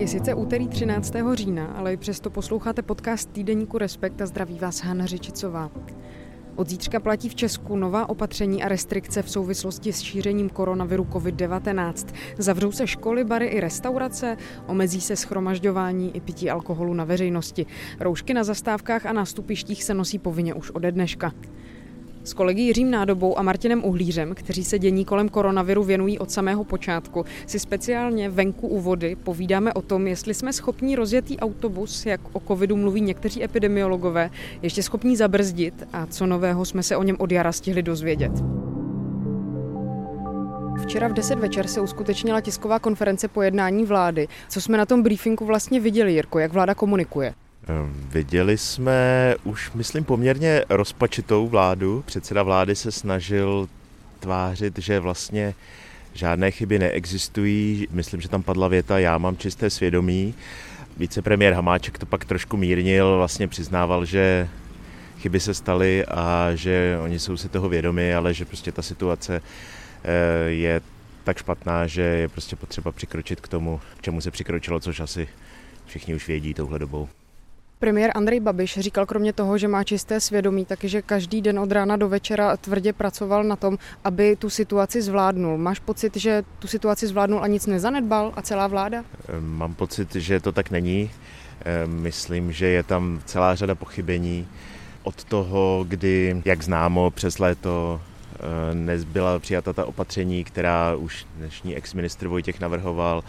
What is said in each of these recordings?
Je sice úterý 13. října, ale i přesto posloucháte podcast týdeníku Respekt a zdraví vás Hana Řičicová. Od zítřka platí v Česku nová opatření a restrikce v souvislosti s šířením koronaviru COVID-19. Zavřou se školy, bary i restaurace, omezí se schromažďování i pití alkoholu na veřejnosti. Roušky na zastávkách a nástupištích se nosí povinně už ode dneška. S kolegy Jiřím Nádobou a Martinem Uhlířem, kteří se dění kolem koronaviru věnují od samého počátku, si speciálně venku u vody povídáme o tom, jestli jsme schopní rozjetý autobus, jak o covidu mluví někteří epidemiologové, ještě schopní zabrzdit a co nového jsme se o něm od jara stihli dozvědět. Včera v 10 večer se uskutečnila tisková konference po jednání vlády. Co jsme na tom briefingu vlastně viděli, Jirko, jak vláda komunikuje? Ehm, viděli jsme už, myslím, poměrně rozpačitou vládu. Předseda vlády se snažil tvářit, že vlastně žádné chyby neexistují. Myslím, že tam padla věta, já mám čisté svědomí. Vicepremiér Hamáček to pak trošku mírnil, vlastně přiznával, že chyby se staly a že oni jsou si toho vědomi, ale že prostě ta situace eh, je tak špatná, že je prostě potřeba přikročit k tomu, k čemu se přikročilo, což asi všichni už vědí touhle dobou. Premiér Andrej Babiš říkal kromě toho, že má čisté svědomí, taky, že každý den od rána do večera tvrdě pracoval na tom, aby tu situaci zvládnul. Máš pocit, že tu situaci zvládnul a nic nezanedbal a celá vláda? Mám pocit, že to tak není. Myslím, že je tam celá řada pochybení. Od toho, kdy, jak známo, přes léto ehm, nezbyla přijata ta opatření, která už dnešní ex-ministr Vojtěch navrhoval,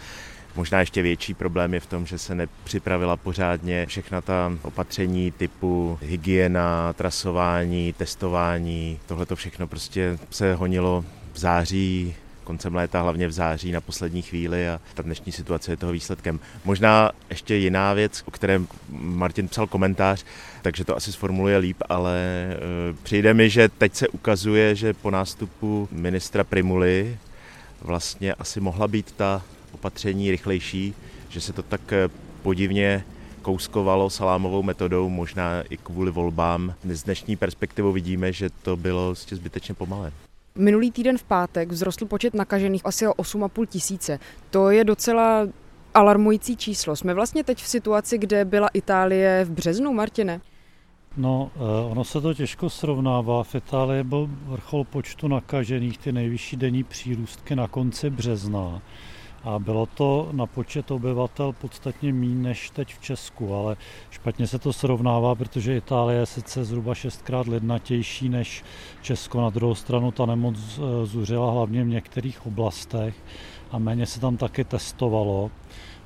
Možná ještě větší problém je v tom, že se nepřipravila pořádně všechna ta opatření typu hygiena, trasování, testování. Tohle to všechno prostě se honilo v září, koncem léta, hlavně v září na poslední chvíli a ta dnešní situace je toho výsledkem. Možná ještě jiná věc, o kterém Martin psal komentář, takže to asi sformuluje líp, ale e, přijde mi, že teď se ukazuje, že po nástupu ministra Primuly vlastně asi mohla být ta opatření rychlejší, že se to tak eh, podivně kouskovalo salámovou metodou, možná i kvůli volbám. Z dnešní perspektivou vidíme, že to bylo vlastně zbytečně pomalé. Minulý týden v pátek vzrostl počet nakažených asi o 8,5 tisíce. To je docela alarmující číslo. Jsme vlastně teď v situaci, kde byla Itálie v březnu, Martine? No, eh, ono se to těžko srovnává. V Itálii byl vrchol počtu nakažených, ty nejvyšší denní přírůstky na konci března a bylo to na počet obyvatel podstatně méně než teď v Česku, ale špatně se to srovnává, protože Itálie je sice zhruba šestkrát lednatější než Česko, na druhou stranu ta nemoc eh, zuřila hlavně v některých oblastech a méně se tam taky testovalo.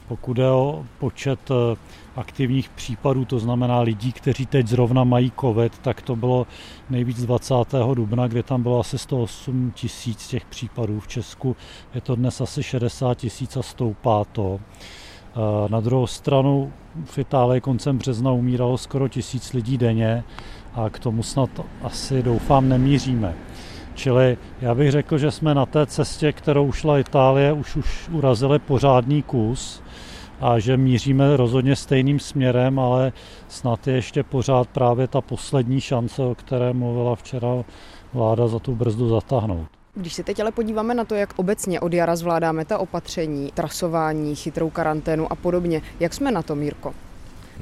Pokud je o počet eh, aktivních případů, to znamená lidí, kteří teď zrovna mají COVID, tak to bylo nejvíc 20. dubna, kde tam bylo asi 108 tisíc těch případů. V Česku je to dnes asi 60 tisíc a stoupá to. Eh, na druhou stranu v Itálii koncem března umíralo skoro tisíc lidí denně a k tomu snad asi doufám nemíříme. Čili já bych řekl, že jsme na té cestě, kterou šla Itálie, už, už urazili pořádný kus a že míříme rozhodně stejným směrem, ale snad je ještě pořád právě ta poslední šance, o které mluvila včera vláda za tu brzdu zatáhnout. Když se teď ale podíváme na to, jak obecně od jara zvládáme ta opatření, trasování, chytrou karanténu a podobně, jak jsme na to, Mírko?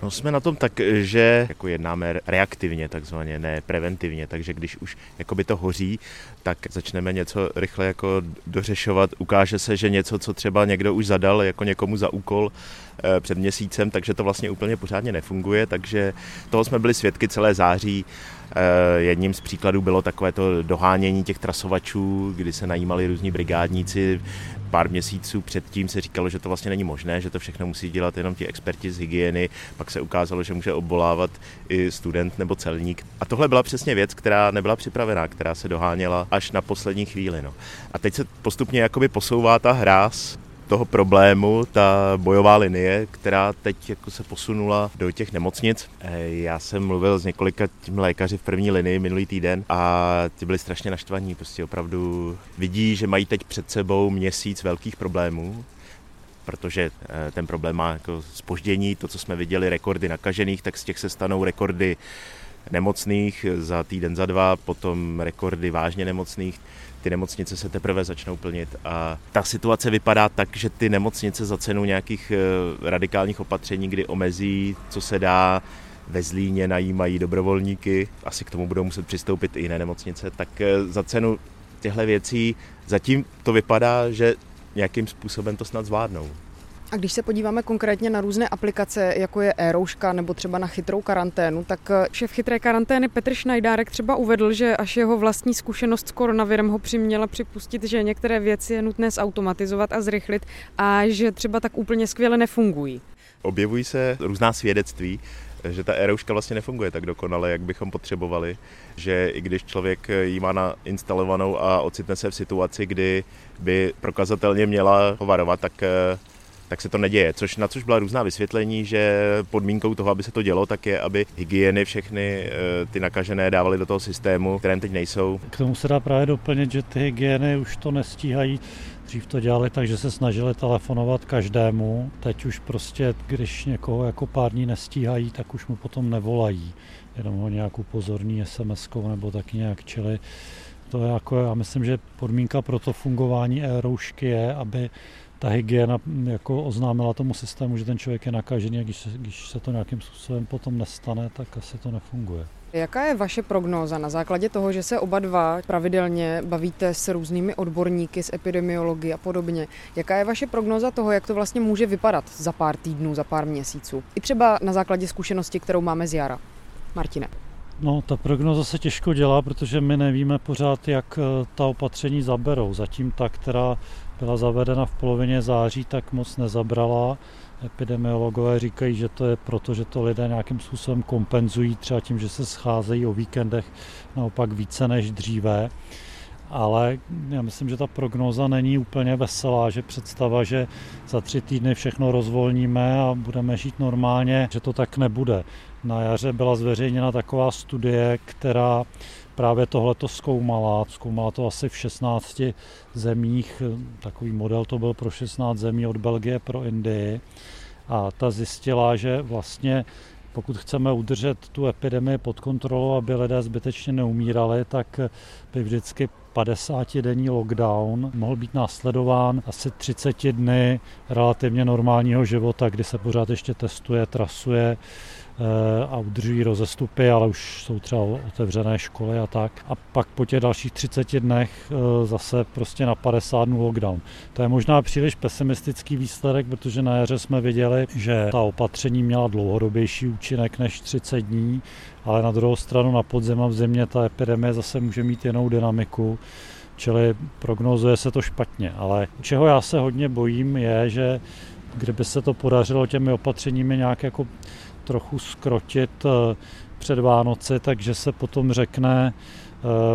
No jsme na tom tak, že jako jednáme reaktivně takzvaně, ne preventivně, takže když už jakoby to hoří, tak začneme něco rychle jako dořešovat. Ukáže se, že něco, co třeba někdo už zadal jako někomu za úkol před měsícem, takže to vlastně úplně pořádně nefunguje, takže toho jsme byli svědky celé září. Eh, jedním z příkladů bylo takové to dohánění těch trasovačů, kdy se najímali různí brigádníci, pár měsíců předtím se říkalo, že to vlastně není možné, že to všechno musí dělat jenom ti experti z hygieny, pak se ukázalo, že může obvolávat i student nebo celník. A tohle byla přesně věc, která nebyla připravená, která se doháněla až na poslední chvíli. No. A teď se postupně jakoby posouvá ta hráz toho problému, ta bojová linie, která teď jako se posunula do těch nemocnic. Eh, já jsem mluvil s několika tím lékaři v první linii minulý týden a ti byli strašně naštvaní, prostě opravdu vidí, že mají teď před sebou měsíc velkých problémů, protože eh, ten problém má jako spoždění, to, co jsme viděli, rekordy nakažených, tak z těch se stanou rekordy nemocných za týden, za dva, potom rekordy vážně nemocných, ty nemocnice se teprve začnou plnit a ta situace vypadá tak, že ty nemocnice za cenu nějakých eh, radikálních opatření, kdy omezí, co se dá, ve Zlíně najímají dobrovolníky, asi k tomu budou muset přistoupit i jiné nemocnice, tak eh, za cenu těchto věcí zatím to vypadá, že nějakým způsobem to snad zvládnou. A když se podíváme konkrétně na různé aplikace, jako je e nebo třeba na chytrou karanténu, tak eh, šéf chytré karantény Petr Šnajdárek třeba uvedl, že až jeho vlastní zkušenost s koronavirem ho přiměla připustit, že některé věci je nutné zautomatizovat a zrychlit a že třeba tak úplně skvěle nefungují. Objevují se různá svědectví, že ta e vlastně nefunguje tak dokonale, jak bychom potřebovali, že i když člověk ji má nainstalovanou a ocitne se v situaci, kdy by prokazatelně měla hovarovat, tak eh, tak se to neděje. Což, na což byla různá vysvětlení, že podmínkou toho, aby se to dělo, tak je, aby hygieny všechny eh, ty nakažené dávali do toho systému, kterém teď nejsou. K tomu se dá právě doplnit, že ty hygieny už to nestíhají. Dřív to dělali tak, že se snažili telefonovat každému. Teď už prostě, když někoho jako pár dní nestíhají, tak už mu potom nevolají. Jenom ho nějak upozorní sms nebo taky nějak, čili to je jako, já myslím, že podmínka pro to fungování e-roušky je, aby ta hygiena jako oznámila tomu systému, že ten člověk je nakažený a když se, když se to nějakým způsobem potom nestane, tak asi to nefunguje. Jaká je vaše prognóza na základě toho, že se oba dva pravidelně bavíte s různými odborníky z epidemiologie a podobně? Jaká je vaše prognóza toho, jak to vlastně může vypadat za pár týdnů, za pár měsíců? I třeba na základě zkušenosti, kterou máme z jara. Martine. No, ta prognoza se těžko dělá, protože my nevíme pořád, jak eh, ta opatření zaberou. Zatím ta, která byla zavedena v polovině září, tak moc nezabrala. Epidemiologové říkají, že to je proto, že to lidé nějakým způsobem kompenzují, třeba tím, že se scházejí o víkendech naopak více než dříve. Ale já myslím, že ta prognóza není úplně veselá, že představa, že za tři týdny všechno rozvolníme a budeme žít normálně, že to tak nebude. Na jaře byla zveřejněna taková studie, která právě tohle to zkoumala. Zkoumala to asi v 16 zemích. Takový model to byl pro 16 zemí od Belgie pro Indii. A ta zjistila, že vlastně pokud chceme udržet tu epidemii pod kontrolou, aby lidé zbytečně neumírali, tak by vždycky 50-denní lockdown mohl být následován asi 30 dny relativně normálního života, kdy se pořád ještě testuje, trasuje, a udržují rozestupy, ale už jsou třeba otevřené školy a tak. A pak po těch dalších 30 dnech eh, zase prostě na 50 dnů lockdown. To je možná příliš pesimistický výsledek, protože na jaře jsme viděli, že ta opatření měla dlouhodobější účinek než 30 dní, ale na druhou stranu na podzem a v zimě ta epidemie zase může mít jinou dynamiku. Čili prognozuje se to špatně, ale čeho já se hodně bojím je, že kdyby se to podařilo těmi opatřeními nějak jako trochu skrotit eh, před Vánoce, takže se potom řekne,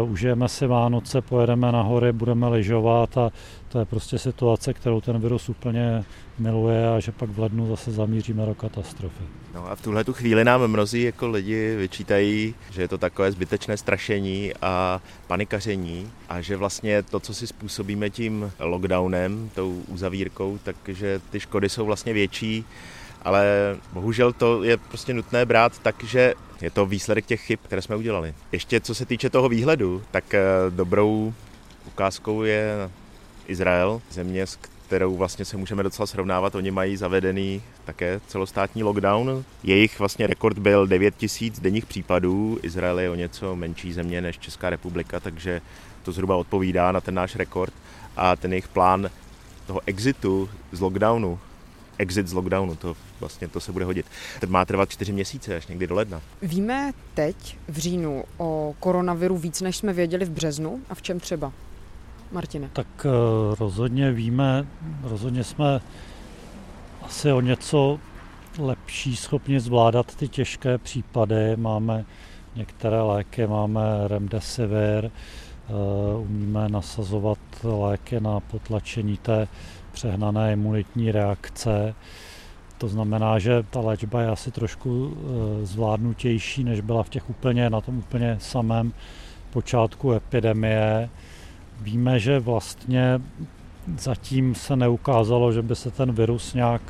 uh, užijeme si Vánoce, pojedeme na hory, budeme lyžovat a to je prostě situace, kterou ten virus úplně miluje a že pak v lednu zase zamíříme do katastrofy. No a v tuhle tu chvíli nám mnozí jako lidi vyčítají, že je to takové zbytečné strašení a panikaření a že vlastně to, co si způsobíme tím lockdownem, tou uzavírkou, takže ty škody jsou vlastně větší ale bohužel to je prostě nutné brát tak, že je to výsledek těch chyb, které jsme udělali. Ještě co se týče toho výhledu, tak eh, dobrou ukázkou je Izrael, země, s kterou vlastně se můžeme docela srovnávat. Oni mají zavedený také celostátní lockdown. Jejich vlastně rekord byl 9 tisíc denních případů. Izrael je o něco menší země než Česká republika, takže to zhruba odpovídá na ten náš rekord. A ten jejich plán toho exitu z lockdownu exit z lockdownu, to vlastně to se bude hodit. To má trvat čtyři měsíce, až někdy do ledna. Víme teď v říjnu o koronaviru víc, než jsme věděli v březnu a v čem třeba? Martine. Tak eh, rozhodně víme, rozhodně jsme asi o něco lepší schopni zvládat ty těžké případy. Máme některé léky, máme remdesivir, eh, umíme nasazovat léky na potlačení té přehnané imunitní reakce. To znamená, že ta léčba je asi trošku eh, zvládnutější, než byla v těch úplně, na tom úplně samém počátku epidemie. Víme, že vlastně zatím se neukázalo, že by se ten virus nějak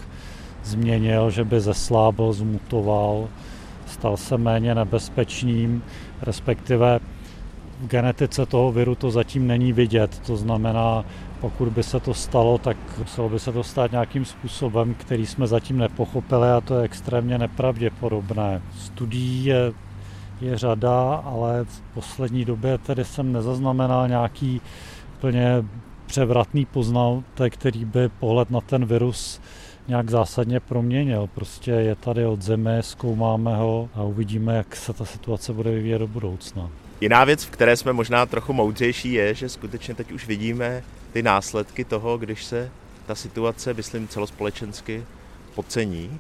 změnil, že by zeslábil, zmutoval. stal se méně nebezpečným, respektive v genetice toho viru to zatím není vidět. To znamená, pokud by se to stalo, tak muselo by se to stát nějakým způsobem, který jsme zatím nepochopili a to je extrémně nepravděpodobné. Studií je, je řada, ale v poslední době tedy jsem nezaznamenal nějaký úplně převratný poznatek, který by pohled na ten virus nějak zásadně proměnil. Prostě je tady od země, zkoumáme ho a uvidíme, jak se ta situace bude vyvíjet do budoucna. Jiná věc, v které jsme možná trochu moudřejší, je, že skutečně teď už vidíme ty následky toho, když se ta situace, myslím celospolečensky, podcení.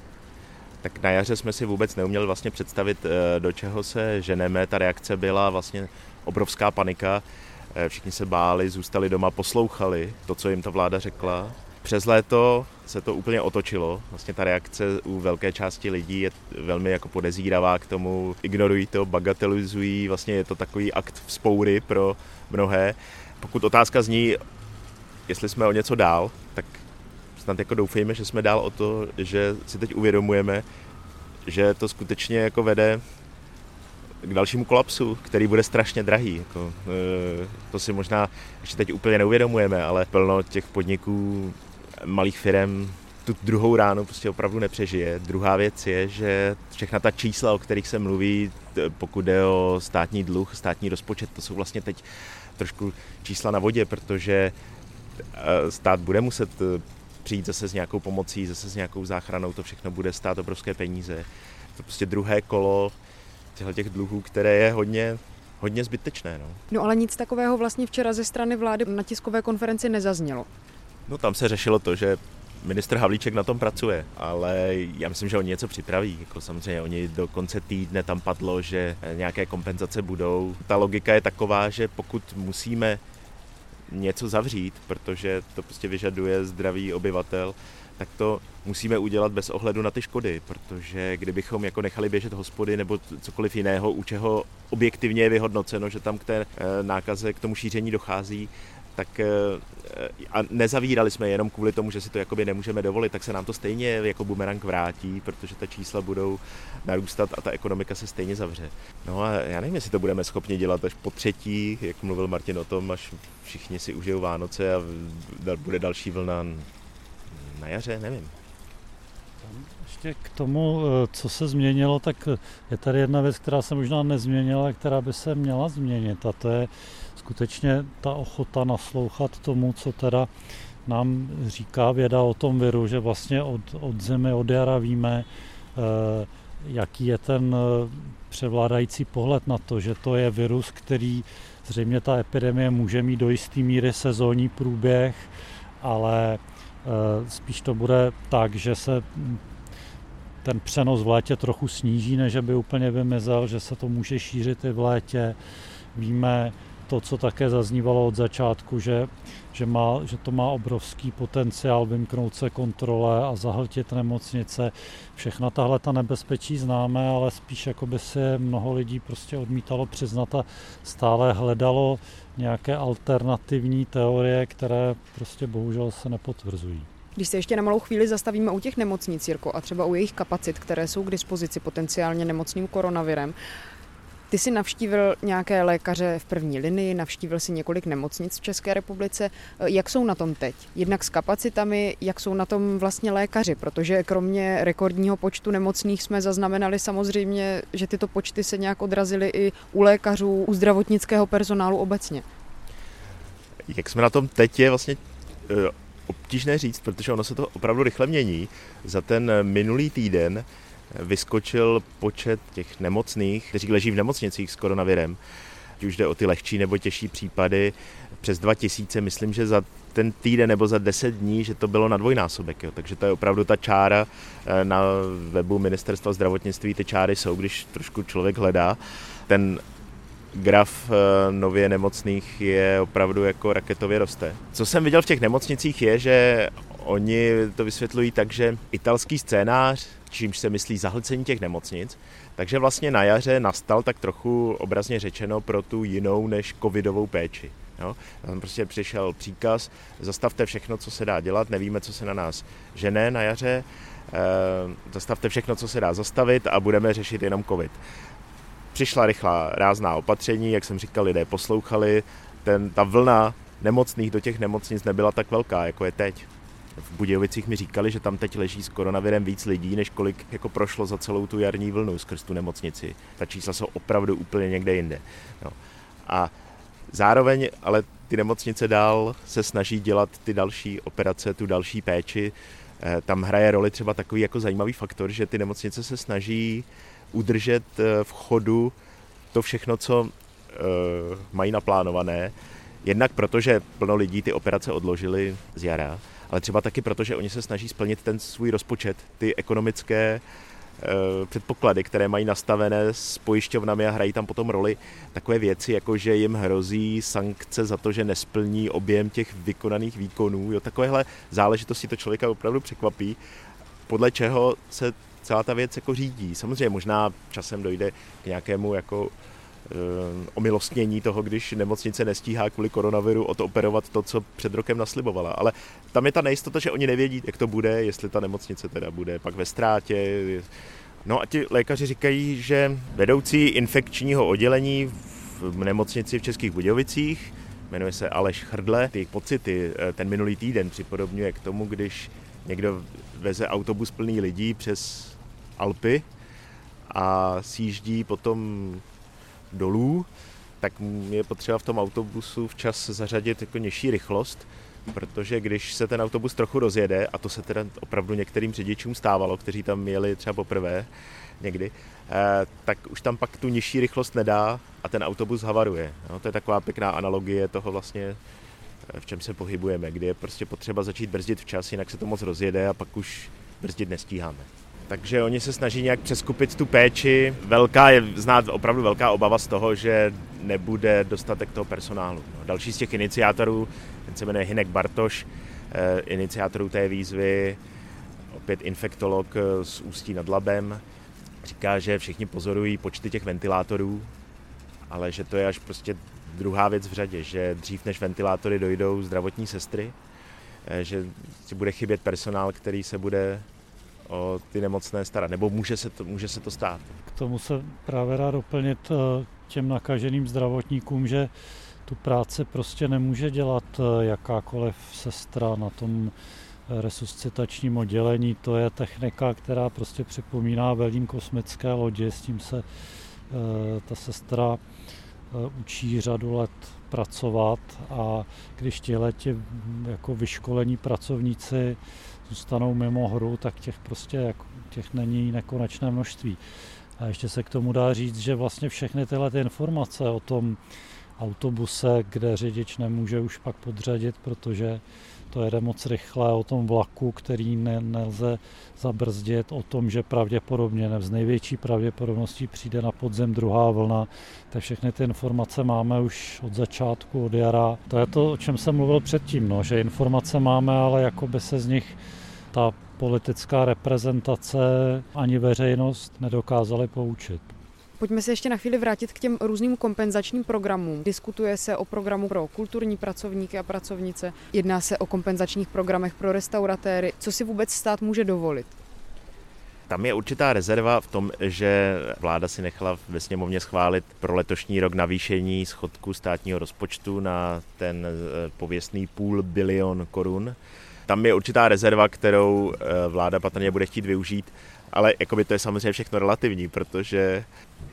Tak na jaře jsme si vůbec neuměli vlastně představit, eh, do čeho se ženeme. Ta reakce byla vlastně obrovská panika. Eh, všichni se báli, zůstali doma, poslouchali to, co jim ta vláda řekla. Přes léto se to úplně otočilo. Vlastně ta reakce u velké části lidí je velmi jako podezíravá k tomu, ignorují to, bagatelizují, vlastně je to takový akt vzpoury pro mnohé. Pokud otázka zní, jestli jsme o něco dál, tak snad jako doufejme, že jsme dál o to, že si teď uvědomujeme, že to skutečně jako vede k dalšímu kolapsu, který bude strašně drahý. Jako, e, to si možná ještě teď úplně neuvědomujeme, ale plno těch podniků, malých firm tu druhou ránu prostě opravdu nepřežije. Druhá věc je, že všechna ta čísla, o kterých se mluví, pokud jde o státní dluh, státní rozpočet, to jsou vlastně teď trošku čísla na vodě, protože e, stát bude muset e, přijít zase s nějakou pomocí, zase s nějakou záchranou, to všechno bude stát obrovské peníze. To prostě druhé kolo těch dluhů, které je hodně hodně zbytečné. No. no ale nic takového vlastně včera ze strany vlády na tiskové konferenci nezaznělo. No tam se řešilo to, že ministr Havlíček na tom pracuje, ale já myslím, že oni něco připraví. Jako samozřejmě oni do konce týdne tam padlo, že nějaké kompenzace budou. Ta logika je taková, že pokud musíme něco zavřít, protože to prostě vyžaduje zdravý obyvatel, tak to musíme udělat bez ohledu na ty škody, protože kdybychom jako nechali běžet hospody nebo cokoliv jiného, u čeho objektivně je vyhodnoceno, že tam k té eh, nákaze, k tomu šíření dochází, tak eh, a nezavírali jsme jenom kvůli tomu, že si to jakoby nemůžeme dovolit, tak se nám to stejně jako bumerang vrátí, protože ta čísla budou narůstat a ta ekonomika se stejně zavře. No a já nevím, jestli to budeme schopni dělat až po třetí, jak mluvil Martin o tom, až všichni si užijou Vánoce a bude další vlna na jaře, nevím. Ještě k tomu, eh, co se změnilo, tak je tady jedna věc, která se možná nezměnila, která by se měla změnit a to je skutečně ta ochota naslouchat tomu, co teda nám říká věda o tom viru, že vlastně od, od zemi, od jara víme, eh, jaký je ten eh, převládající pohled na to, že to je virus, který zřejmě ta epidemie může mít do jisté míry sezónní průběh, ale Eh, spíš to bude tak, že se ten přenos v létě trochu sníží, než by úplně vymizel, že se to může šířit i v létě. Víme to, co také zaznívalo od začátku, že, že, má, že to má obrovský potenciál vymknout se kontrole a zahltit nemocnice. Všechna tahle ta nebezpečí známe, ale spíš jako by si mnoho lidí prostě odmítalo přiznat a stále hledalo nějaké alternativní teorie, které prostě bohužel se nepotvrzují. Když se ještě na malou chvíli zastavíme u těch nemocnic, Jirko, a třeba u jejich kapacit, které jsou k dispozici potenciálně nemocným koronavirem, ty jsi navštívil nějaké lékaře v první linii, navštívil si několik nemocnic v České republice. Jak jsou na tom teď? Jednak s kapacitami, jak jsou na tom vlastně lékaři? Protože kromě rekordního počtu nemocných jsme zaznamenali samozřejmě, že tyto počty se nějak odrazily i u lékařů, u zdravotnického personálu obecně. Jak jsme na tom teď je vlastně eh, obtížné říct, protože ono se to opravdu rychle mění. Za ten minulý týden vyskočil počet těch nemocných, kteří leží v nemocnicích s koronavirem, ať už jde o ty lehčí nebo těžší případy, přes 2000, myslím, že za ten týden nebo za 10 dní, že to bylo na dvojnásobek. Jo. Takže to je opravdu ta čára eh, na webu Ministerstva zdravotnictví, ty čáry jsou, když trošku člověk hledá. Ten graf eh, nově nemocných je opravdu jako raketově roste. Co jsem viděl v těch nemocnicích je, že oni to vysvětlují tak, že italský scénář, čímž se myslí zahlcení těch nemocnic, takže vlastně na jaře nastal tak trochu obrazně řečeno pro tu jinou než covidovou péči. Jo? Tam prostě přišel příkaz, zastavte všechno, co se dá dělat, nevíme, co se na nás žene na jaře, eh, zastavte všechno, co se dá zastavit a budeme řešit jenom covid. Přišla rychlá rázná opatření, jak jsem říkal, lidé poslouchali, ten, ta vlna nemocných do těch nemocnic nebyla tak velká, jako je teď. V Budějovicích mi říkali, že tam teď leží s koronavirem víc lidí, než kolik jako prošlo za celou tu jarní vlnu skrz tu nemocnici. Ta čísla jsou opravdu úplně někde jinde. No. A zároveň ale ty nemocnice dál se snaží dělat ty další operace, tu další péči. Eh, tam hraje roli třeba takový jako zajímavý faktor, že ty nemocnice se snaží udržet eh, v chodu to všechno, co eh, mají naplánované. Jednak proto, že plno lidí ty operace odložili z jara, ale třeba taky proto, že oni se snaží splnit ten svůj rozpočet, ty ekonomické eh, předpoklady, které mají nastavené s pojišťovnami a hrají tam potom roli takové věci, jako že jim hrozí sankce za to, že nesplní objem těch vykonaných výkonů. Jo, takovéhle záležitosti to člověka opravdu překvapí, podle čeho se celá ta věc jako řídí. Samozřejmě možná časem dojde k nějakému jako Eh, omilostnění toho, když nemocnice nestíhá kvůli koronaviru odoperovat to, co před rokem naslibovala. Ale tam je ta nejistota, že oni nevědí, jak to bude, jestli ta nemocnice teda bude pak ve ztrátě. No a ti lékaři říkají, že vedoucí infekčního oddělení v nemocnici v Českých Budějovicích, jmenuje se Aleš Chrdle, ty pocity eh, ten minulý týden připodobňuje k tomu, když někdo veze autobus plný lidí přes Alpy a sjíždí potom dolů, tak je potřeba v tom autobusu včas zařadit jako nižší rychlost, protože když se ten autobus trochu rozjede, a to se teda opravdu některým řidičům stávalo, kteří tam jeli třeba poprvé někdy, eh, tak už tam pak tu nižší rychlost nedá a ten autobus havaruje. No, to je taková pěkná analogie toho vlastně, v čem se pohybujeme, kdy je prostě potřeba začít brzdit včas, jinak se to moc rozjede a pak už brzdit nestíháme. Takže oni se snaží nějak přeskupit tu péči. Velká je znát opravdu velká obava z toho, že nebude dostatek toho personálu. No, další z těch iniciátorů, ten se jmenuje Hinek Bartoš, eh, iniciátorů té výzvy, opět infektolog eh, z Ústí nad Labem, říká, že všichni pozorují počty těch ventilátorů, ale že to je až prostě druhá věc v řadě, že dřív než ventilátory dojdou zdravotní sestry, eh, že bude chybět personál, který se bude o ty nemocné starat, nebo může se to, může se to stát. K tomu se právě rád doplnit eh, těm nakaženým zdravotníkům, že tu práci prostě nemůže dělat eh, jakákoliv sestra na tom resuscitačním oddělení. To je technika, která prostě připomíná velím kosmické lodi, s tím se ta sestra učí řadu let pracovat a když tihle jako vyškolení pracovníci zůstanou mimo hru, tak těch prostě jako, těch není nekonečné množství. A ještě se k tomu dá říct, že vlastně všechny tyhle ty informace o tom autobuse, kde řidič nemůže už pak podřadit, protože to jede moc rychle, o tom vlaku, který ne, nelze zabrzdit, o tom, že pravděpodobně, ne z největší pravděpodobností přijde na podzem druhá vlna, tak všechny ty informace máme už od začátku, od jara. To je to, o čem jsem mluvil předtím, no, že informace máme, ale jako by se z nich ta politická reprezentace ani veřejnost nedokázali poučit. Pojďme se ještě na chvíli vrátit k těm různým kompenzačním programům. Diskutuje se o programu pro kulturní pracovníky a pracovnice, jedná se o kompenzačních programech pro restauratéry. Co si vůbec stát může dovolit? Tam je určitá rezerva v tom, že vláda si nechala ve sněmovně schválit pro letošní rok navýšení schodku státního rozpočtu na ten eh, pověstný půl bilion korun tam je určitá rezerva, kterou eh, vláda patrně bude chtít využít, ale jakoby to je samozřejmě všechno relativní, protože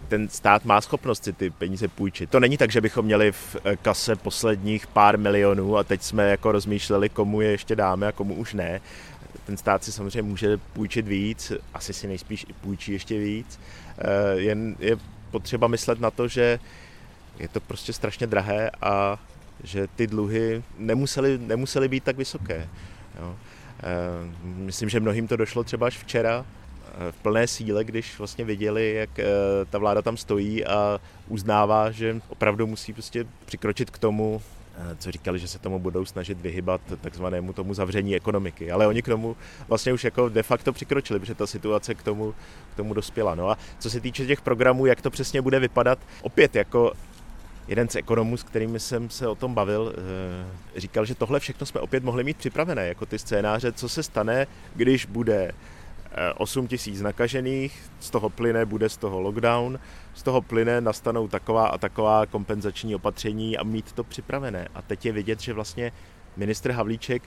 ten stát má schopnost si ty peníze půjčit. To není tak, že bychom měli v eh, kase posledních pár milionů a teď jsme jako rozmýšleli, komu je ještě dáme a komu už ne. Ten stát si samozřejmě může půjčit víc, asi si nejspíš i půjčí ještě víc. Eh, jen je potřeba myslet na to, že je to prostě strašně drahé a že ty dluhy nemusely, nemusely být tak vysoké. Jo. Eh, myslím, že mnohým to došlo třeba až včera v plné síle, když vlastně viděli, jak eh, ta vláda tam stojí a uznává, že opravdu musí prostě přikročit k tomu, co říkali, že se tomu budou snažit vyhybat takzvanému tomu zavření ekonomiky. Ale oni k tomu vlastně už jako de facto přikročili, protože ta situace k tomu, k tomu dospěla. No a co se týče těch programů, jak to přesně bude vypadat, opět jako jeden z ekonomů, s kterými jsem se o tom bavil, eh, říkal, že tohle všechno jsme opět mohli mít připravené, jako ty scénáře, co se stane, když bude 8 eh, tisíc nakažených, z toho plyne, bude z toho lockdown, z toho plyne, nastanou taková a taková kompenzační opatření a mít to připravené. A teď je vidět, že vlastně ministr Havlíček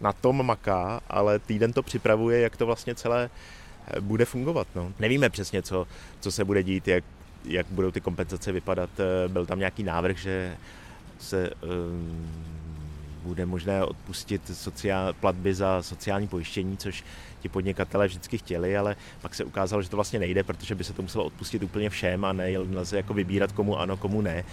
na tom maká, ale týden to připravuje, jak to vlastně celé eh, bude fungovat. No. Nevíme přesně, co, co se bude dít, jak, jak budou ty kompenzace vypadat. Eh, byl tam nějaký návrh, že se um, bude možné odpustit sociál, platby za sociální pojištění, což ti podnikatelé vždycky chtěli, ale pak se ukázalo, že to vlastně nejde, protože by se to muselo odpustit úplně všem a nelze jako vybírat komu ano, komu ne.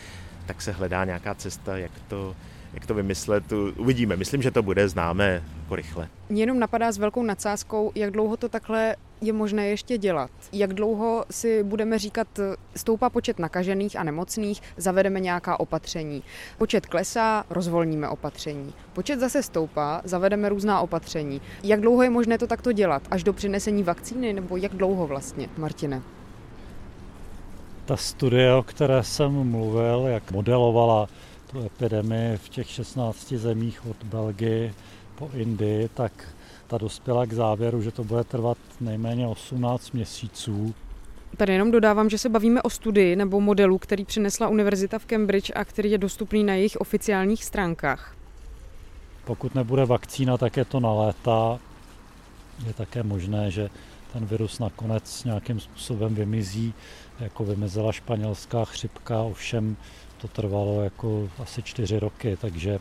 Tak se hledá nějaká cesta, jak to, jak to vymyslet, uvidíme. Myslím, že to bude známé jako rychle. Mě jenom napadá s velkou nadsázkou, jak dlouho to takhle je možné ještě dělat. Jak dlouho si budeme říkat, stoupá počet nakažených a nemocných, zavedeme nějaká opatření. Počet klesá, rozvolníme opatření. Počet zase stoupá, zavedeme různá opatření. Jak dlouho je možné to takto dělat? Až do přinesení vakcíny, nebo jak dlouho vlastně, Martine? Ta studie, o které jsem mluvil, jak modelovala tu epidemii v těch 16 zemích od Belgii po Indii, tak ta dospěla k závěru, že to bude trvat nejméně 18 měsíců. Tady jenom dodávám, že se bavíme o studii nebo modelu, který přinesla univerzita v Cambridge a který je dostupný na jejich oficiálních stránkách. Pokud nebude vakcína, tak je to na léta. Je také možné, že ten virus nakonec nějakým způsobem vymizí, jako vymizela španělská chřipka, ovšem to trvalo jako asi čtyři roky, takže,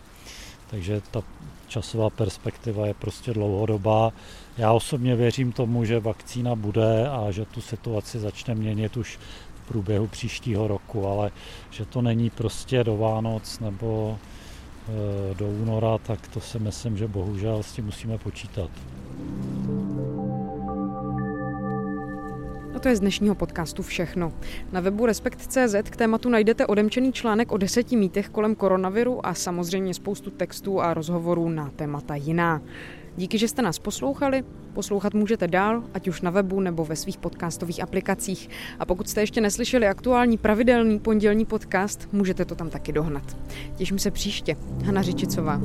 takže ta časová perspektiva je prostě dlouhodobá. Já osobně věřím tomu, že vakcína bude a že tu situaci začne měnit už v průběhu příštího roku, ale že to není prostě do Vánoc nebo e, do února, tak to si myslím, že bohužel s tím musíme počítat. A to je z dnešního podcastu všechno. Na webu Respekt.cz k tématu najdete odemčený článek o deseti mýtech kolem koronaviru a samozřejmě spoustu textů a rozhovorů na témata jiná. Díky, že jste nás poslouchali. Poslouchat můžete dál, ať už na webu nebo ve svých podcastových aplikacích. A pokud jste ještě neslyšeli aktuální pravidelný pondělní podcast, můžete to tam taky dohnat. Těším se příště. Hana Řičicová.